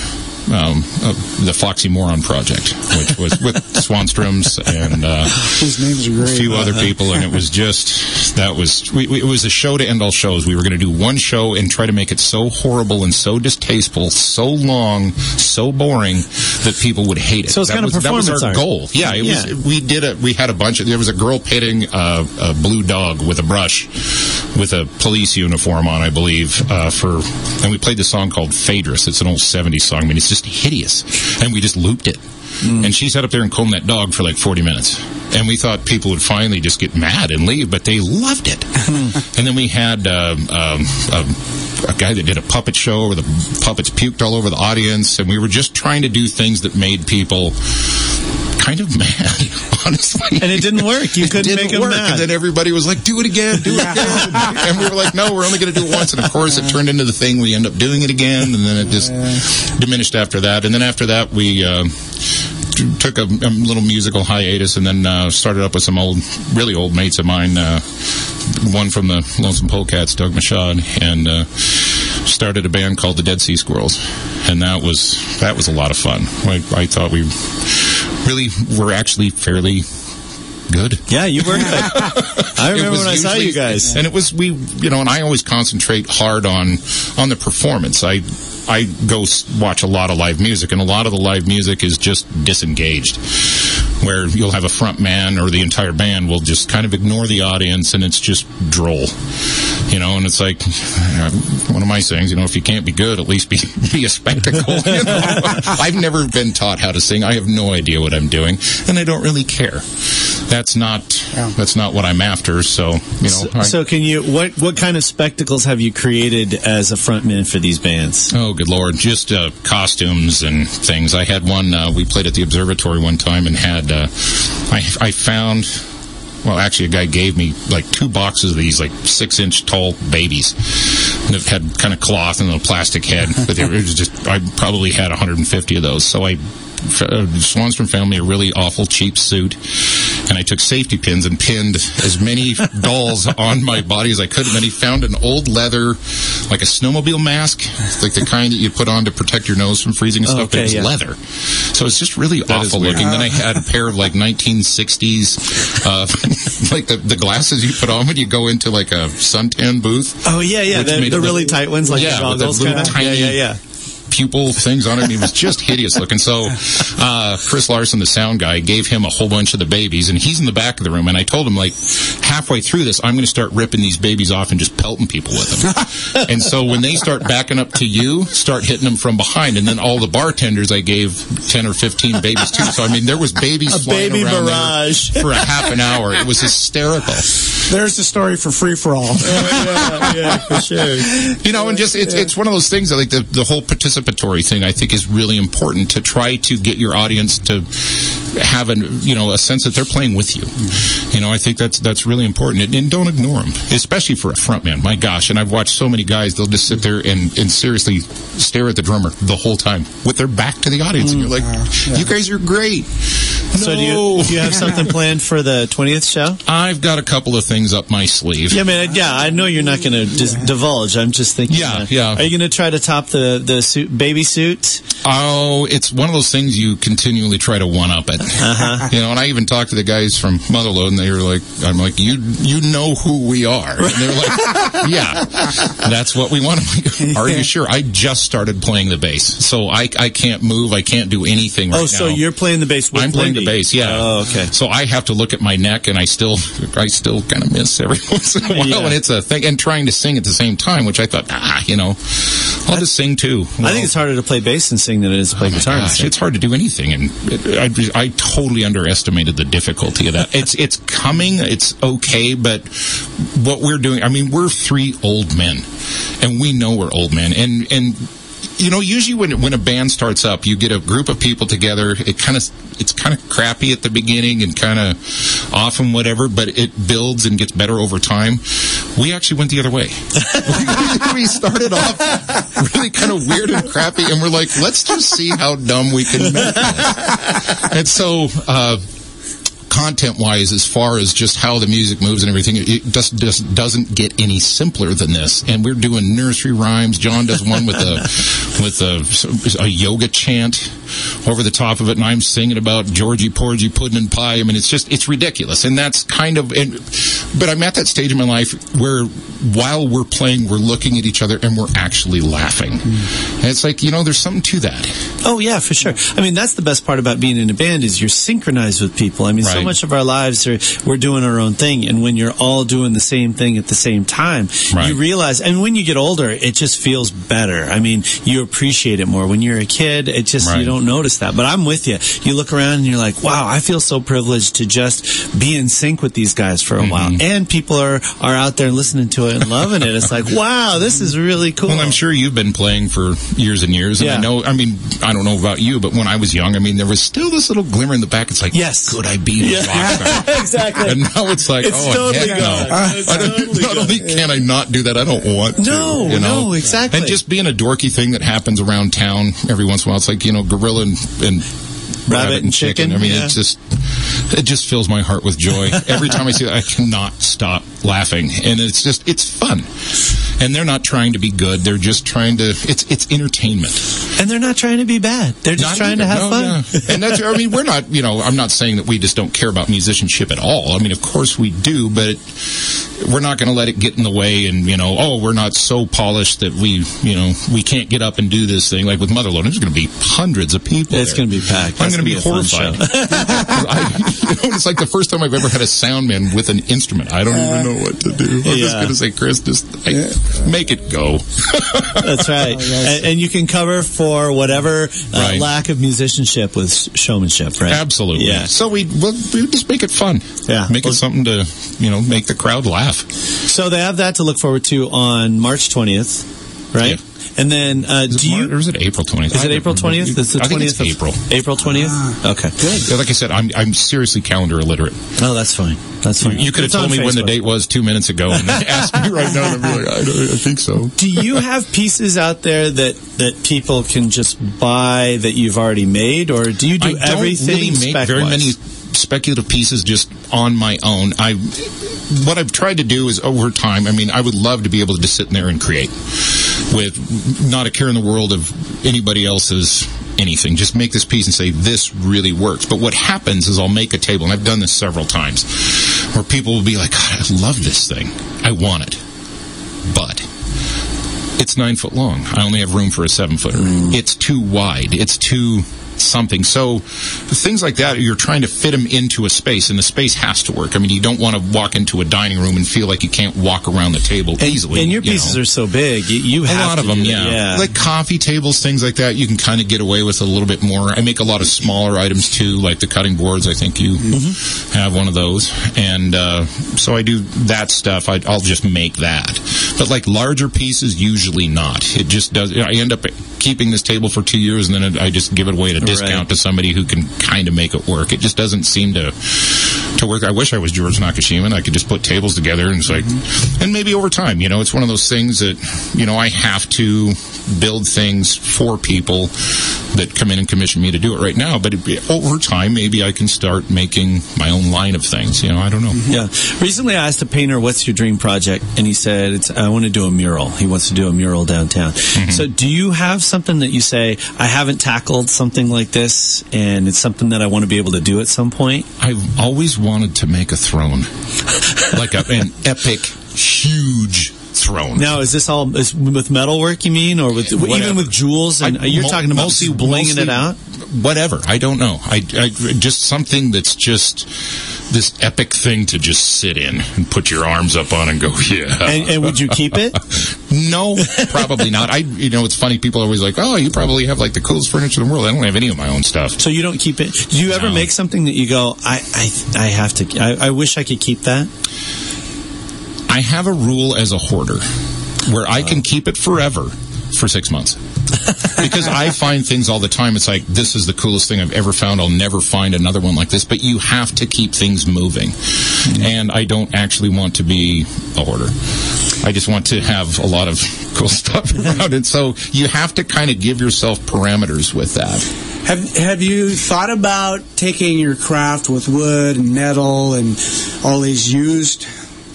um, uh, the Foxy Moron Project, which was with Swanstroms and uh, His names are a few other people, and it was just that was we, we, it was a show to end all shows. We were going to do one show and try to make it so horrible and so distasteful, so long, so boring that people would hate it. So it's that kind of was, that was our art. goal. Yeah, it Yeah. was. We did it. We had a bunch of. There was a girl pitting a, a blue dog with a brush, with a police uniform on, I believe, uh, for, and we played the song called Phaedrus. It's an old '70s song. I mean, it's just hideous, and we just looped it. Mm. And she sat up there and combed that dog for like 40 minutes. And we thought people would finally just get mad and leave, but they loved it. and then we had um, um, um, a guy that did a puppet show where the puppets puked all over the audience. And we were just trying to do things that made people kind of mad, honestly. And it didn't work. You couldn't make work. mad. And then everybody was like, do it again, do it again. and we were like, no, we're only going to do it once. And of course, it turned into the thing. We end up doing it again. And then it just diminished after that. And then after that, we. Uh, Took a, a little musical hiatus and then uh, started up with some old, really old mates of mine. Uh, one from the Lonesome Polecats, Doug Machad, and uh, started a band called the Dead Sea Squirrels, and that was that was a lot of fun. I, I thought we really were actually fairly good. yeah, you were good. I remember when I saw you guys. and it was we, you know, and I always concentrate hard on on the performance. I I go watch a lot of live music, and a lot of the live music is just disengaged, where you'll have a front man or the entire band will just kind of ignore the audience, and it's just droll, you know. And it's like uh, one of my sayings, you know, if you can't be good, at least be be a spectacle. You know? I've never been taught how to sing. I have no idea what I'm doing, and I don't really care. That's not that's not what I'm after. So you know, I- So can you what what kind of spectacles have you created as a frontman for these bands? Oh, good lord! Just uh, costumes and things. I had one. Uh, we played at the observatory one time and had. Uh, I I found. Well, actually, a guy gave me like two boxes of these like six inch tall babies that had kind of cloth and a plastic head, but they were just. I probably had 150 of those, so I Swanstrom found me a really awful cheap suit, and I took safety pins and pinned as many dolls on my body as I could. And then he found an old leather, like a snowmobile mask, like the kind that you put on to protect your nose from freezing and stuff. but it was yeah. leather, so it's just really is awful looking. Then I had a pair of like 1960s, uh, like the, the glasses you put on when you go into like a suntan booth. Oh yeah, yeah, the, the really tight ones, like Yeah, the with the goggles, kind of. tiny- Yeah, yeah, yeah. Pupil things on it. And he was just hideous looking. So, uh, Chris Larson, the sound guy, gave him a whole bunch of the babies, and he's in the back of the room. And I told him, like, halfway through this, I'm going to start ripping these babies off and just pelting people with them. and so when they start backing up to you, start hitting them from behind. And then all the bartenders, I gave 10 or 15 babies too. So, I mean, there was babies A flying baby around there barrage. for a half an hour. It was hysterical. There's the story for free for all. yeah, yeah, for sure. you know, and just it's it's one of those things that like the the whole participatory thing I think is really important to try to get your audience to have a you know a sense that they're playing with you. You know, I think that's that's really important, and, and don't ignore them, especially for a frontman. My gosh, and I've watched so many guys they'll just sit there and and seriously stare at the drummer the whole time with their back to the audience, and you're like, you guys are great. So do you, No. do you have something planned for the twentieth show? I've got a couple of things up my sleeve. Yeah, man. Yeah, I know you're not going to just divulge. I'm just thinking. Yeah, uh, yeah. Are you going to try to top the the suit, baby suit? Oh, it's one of those things you continually try to one up it. Uh-huh. You know, and I even talked to the guys from Motherload, and they were like, "I'm like, you you know who we are?" And they're like, "Yeah, that's what we want." Like, are you sure? I just started playing the bass, so I I can't move, I can't do anything right oh, so now. you're playing the bass with I'm playing Lindy. the bass, yeah. Oh, okay. So I have to look at my neck, and I still, I still kind of miss every once in a while, Yeah. and it's a thing. And trying to sing at the same time, which I thought, ah, you know, I'll just sing too. I think it's harder to play bass and sing than it is to play Oh guitar. and gosh, sing. it's hard to do anything, and it, I, I totally underestimated the difficulty of that. It's it's coming, it's okay, but what we're doing, I mean, we're three old men, and we know we're old men, and and you know, usually when when a band starts up, you get a group of people together. It kind of it's kind of crappy at the beginning and kind of off and whatever, but it builds and gets better over time. We actually went the other way. we started off really kind of weird and crappy, and we're like, let's just see how dumb we can make. And so. uh content wise as far as just how the music moves and everything it just, just doesn't get any simpler than this. And we're doing nursery rhymes. John does one with a with a, a yoga chant over the top of it. And i'm singing about georgie porgy pudding and pie. I mean it's just it's ridiculous. And that's kind of and but i'm at that stage in my life where while we're playing we're looking at each other and we're actually laughing. Hmm. And it's like you know there's something to that. Oh yeah, for sure. I mean, that's the best part about being in a band is you're synchronized with people. I mean, so Right. much of our lives are we're doing our own thing, and when you're all doing the same thing at the same time, Right. you realize. And when you get older, it just feels better. I mean, you appreciate it more. When you're a kid, it just you don't notice that. But I'm with you. You look around and you're like, wow, I feel so privileged to just be in sync with these guys for a while, Mm-hmm. and people are are out there listening to it and loving it. It's like, wow, this is really cool. Well, I'm sure you've been playing for years and years, and Yeah. I know. I mean, I don't know about you, but when I was young, I mean, there was still this little glimmer in the back. It's like, Yes. could I be a rock star? exactly. And now it's like, It's oh, totally heck gone. no. It's I don't, totally not gone. only can I not do that, I don't want to. No, you know? no, exactly. And just being a dorky thing that happens around town every once in a while. It's like you know, gorilla and, and rabbit, and chicken. I mean, yeah. it's just it just fills my heart with joy every time I see that. I cannot stop laughing, and it's just it's fun. And they're not trying to be good; they're just trying to. It's it's entertainment. And they're not trying to be bad. They're just Not trying to have No, fun. yeah. And that's, I mean, we're not, you know, I'm not saying that we just don't care about musicianship at all. I mean, of course we do, but we're not going to let it get in the way and, you know, oh, we're not so polished that we, you know, we can't get up and do this thing. Like with Motherload, there's going to be hundreds of people. It's going to be packed. I'm going to be gonna a fun horrified. show. I, you know, it's like the first time I've ever had a sound man with an instrument. I don't even know what to do. I'm just going to say, Chris, just like, make it go. That's right. Oh, and, and you can cover for whatever uh, Right. lack of musicianship with showmanship, right? Absolutely. Yeah. So we we'll, we just make it fun. Yeah. Make Well- it something to you know make the crowd laugh. So they have that to look forward to on March 20th, right? Yeah. And then, uh, Is it do you? Or is it April 20th? Is it April twentieth? It's the twentieth it's April. April twentieth. okay. Yeah, Like I said, I'm I'm seriously calendar illiterate. Oh, that's fine. That's fine. You could have told me when the date was two minutes ago and asked me right now, and I'd be like, I, I think so. Do you have pieces out there that that people can just buy that you've already made, or do you do I don't everything really make very spec-wise? many speculative pieces just on my own. I what I've tried to do is over time. I mean, I would love to be able to just sit in there and create with not a care in the world of anybody else's anything. Just make this piece and say this really works. But what happens is I'll make a table, and I've done this several times, where people will be like, "God, I love this thing. I want it, but." It's nine foot long. I only have room for a seven footer. Mm. It's too wide. It's too something. So things like that, you're trying to fit them into a space, and the space has to work. I mean, you don't want to walk into a dining room and feel like you can't walk around the table and, easily. and your you pieces know. are so big, you, you A lot of them, yeah. yeah. Like coffee tables, things like that, you can kind of get away with a little bit more. I make a lot of smaller items too, like the cutting boards. I think you Mm-hmm. have one of those, and uh, so I do that stuff. I, I'll just make that. But like larger pieces, usually not. It just does. I end up keeping this table for two years, and then I just give it away at a discount Right. to somebody who can kind of make it work. It just doesn't seem to to work. I wish I was George Nakashima and I could just put tables together and it's like, and maybe over time, you know, it's one of those things that, you know, I have to build things for people that come in and commission me to do it right now. But it, over time, maybe I can start making my own line of things. You know, I don't know. Yeah. Recently, I asked a painter, "What's your dream project?" And he said, it's, "I want to do a mural." He wants to do a mural downtown. Mm-hmm. So, do you have something that you say, "I haven't tackled something like this, and it's something that I want to be able to do at some point"? I've always wanted to make a throne, like a, an epic, huge throne. Now, is this all is with metalwork? You mean, or with even with jewels? And I- you're mo- talking about mostly- blinging mostly it out? Whatever. I don't know. I, I just something that's just this epic thing to just sit in and put your arms up on and go, yeah. And, and would you keep it? no, probably not. I, you know, it's funny. People are always like, "Oh, you probably have like the coolest furniture in the world." I don't have any of my own stuff. So you don't keep it? Do you ever No. make something that you go, "I, I, I have to. I, I wish I could keep that." I have a rule as a hoarder where I can uh. keep it forever for six months. because I find things all the time. It's like, this is the coolest thing I've ever found. I'll never find another one like this. But you have to keep things moving. And I don't actually want to be a hoarder. I just want to have a lot of cool stuff around and So you have to kind of give yourself parameters with that. Have Have you thought about taking your craft with wood and metal and all these used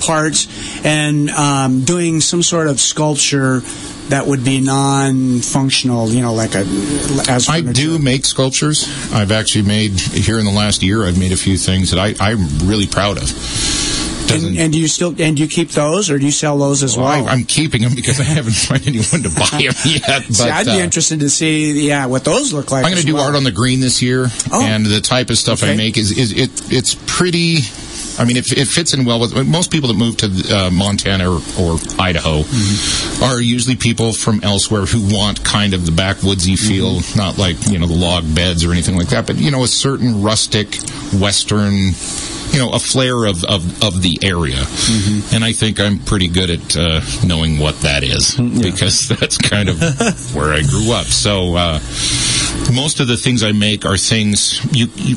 parts and um, doing some sort of sculpture that would be non-functional? You know, like a as I do make sculptures. I've actually made here in the last year. I've made a few things that I, I'm really proud of. And, and do you still and do you keep those or do you sell those as well? Well, I, I'm keeping them because I haven't found anyone to buy them yet. But, See, I'd be uh, interested to see, yeah, what those look like. I'm going to do well. art on the green this year, Oh. and the type of stuff I make is, is it it's pretty. I mean, it, it fits in well with most people that move to uh, Montana or, or Idaho Mm-hmm. are usually people from elsewhere who want kind of the backwoodsy feel, Mm-hmm. not like you know the log beds or anything like that, but you know a certain rustic western. You know, a flair of, of, of the area. Mm-hmm. And I think I'm pretty good at uh, knowing what that is because that's kind of where I grew up. So, uh, most of the things I make are things you, you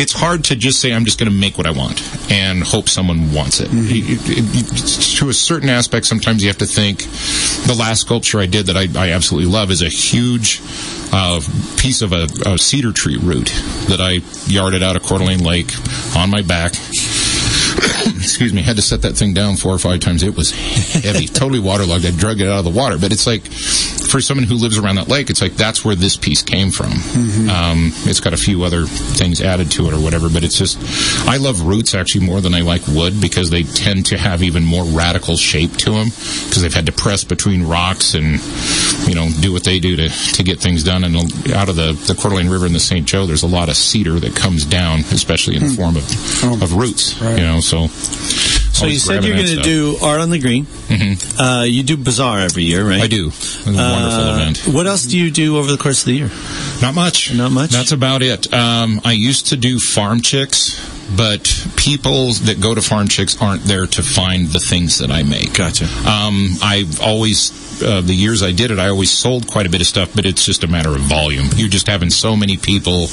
it's hard to just say I'm just going to make what I want and hope someone wants it. It- it- it- to a certain aspect, sometimes you have to think. The last sculpture I did that I, I absolutely love is a huge uh, piece of a, a cedar tree root that I yarded out of Coeur d'Alene Lake on my back. Excuse me, had to set that thing down four or five times. It was heavy, totally waterlogged. I drug it out of the water, but it's like for someone who lives around that lake, it's like that's where this piece came from. Um, it's got a few other things added to it or whatever, but it's just I love roots actually more than I like wood because they tend to have even more radical shape to them because they've had to press between rocks and you know do what they do to to get things done. And out of the the Coeur d'Alene River and the St. Joe, there's a lot of cedar that comes down, especially in the form of of roots. You know, so. So you said you're going to do art on the green. Mm-hmm. Uh, you do bazaar every year, right? I do. It's a wonderful Uh, event. What else do you do over the course of the year? Not much. Not much? That's about it. Um, I used to do farm chicks but people that go to Farm Chicks aren't there to find the things that I make. Gotcha. Um, I've always, uh, the years I did it, I always sold quite a bit of stuff, but it's just a matter of volume. You're just having so many people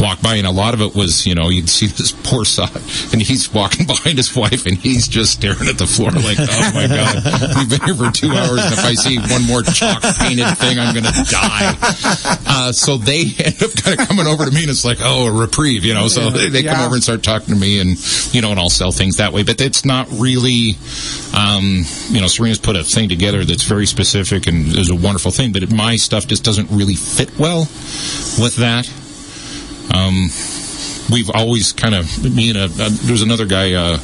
walk by, and a lot of it was, you know, you'd see this poor sod, and he's walking behind his wife, and he's just staring at the floor like, oh my God, we've been here for two hours, and if I see one more chalk painted thing, I'm going to die. Uh, so they end up kind of coming over to me, and it's like, oh, a reprieve, you know, so they, they come over and start talking to me, and, you know, and I'll sell things that way, but it's not really, um, you know, Serena's put a thing together that's very specific and is a wonderful thing, but my stuff just doesn't really fit well with that. Um, we've always kind of me and a, uh, there's another guy, uh,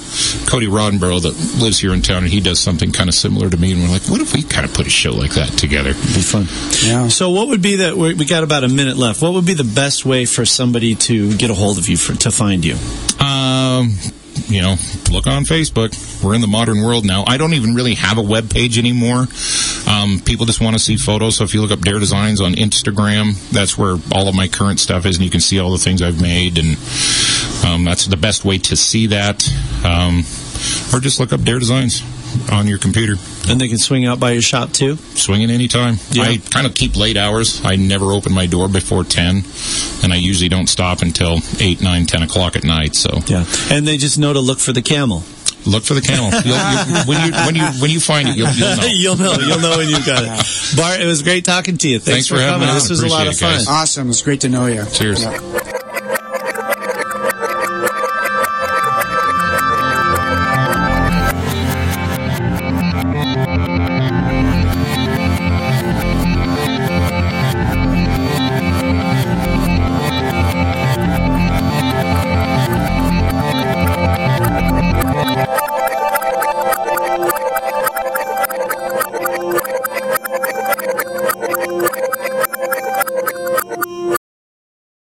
Cody Roddenborough, that lives here in town, and he does something kind of similar to me, and we're like, what if we kind of put a show like that together? Be fun. Yeah. So, what would be that? We we got about a minute left. What would be the best way for somebody to get a hold of you for, to find you? Um, you know, look on Facebook. We're in the modern world now. I don't even really have a web page anymore. Um, people just want to see photos. So if you look up Dare Designs on Instagram, that's where all of my current stuff is, and you can see all the things I've made, and um, that's the best way to see that. Um, or just look up Dare Designs on your computer. And they can swing out by your shop too. Swing it anytime. Yeah. I kind of keep late hours. I never open my door before 10, and I usually don't stop until 8, 9, 10 o'clock at night. So Yeah. And they just know to look for the camel. Look for the camel. You'll, you, when you when you when you find it, you'll, you'll know. you'll know. You'll know when you've got it. Bart, it was great talking to you. Thanks, Thanks for having coming. me. This was a lot of Appreciate it, fun. guys. Awesome. It's great to know you. Cheers. Yeah.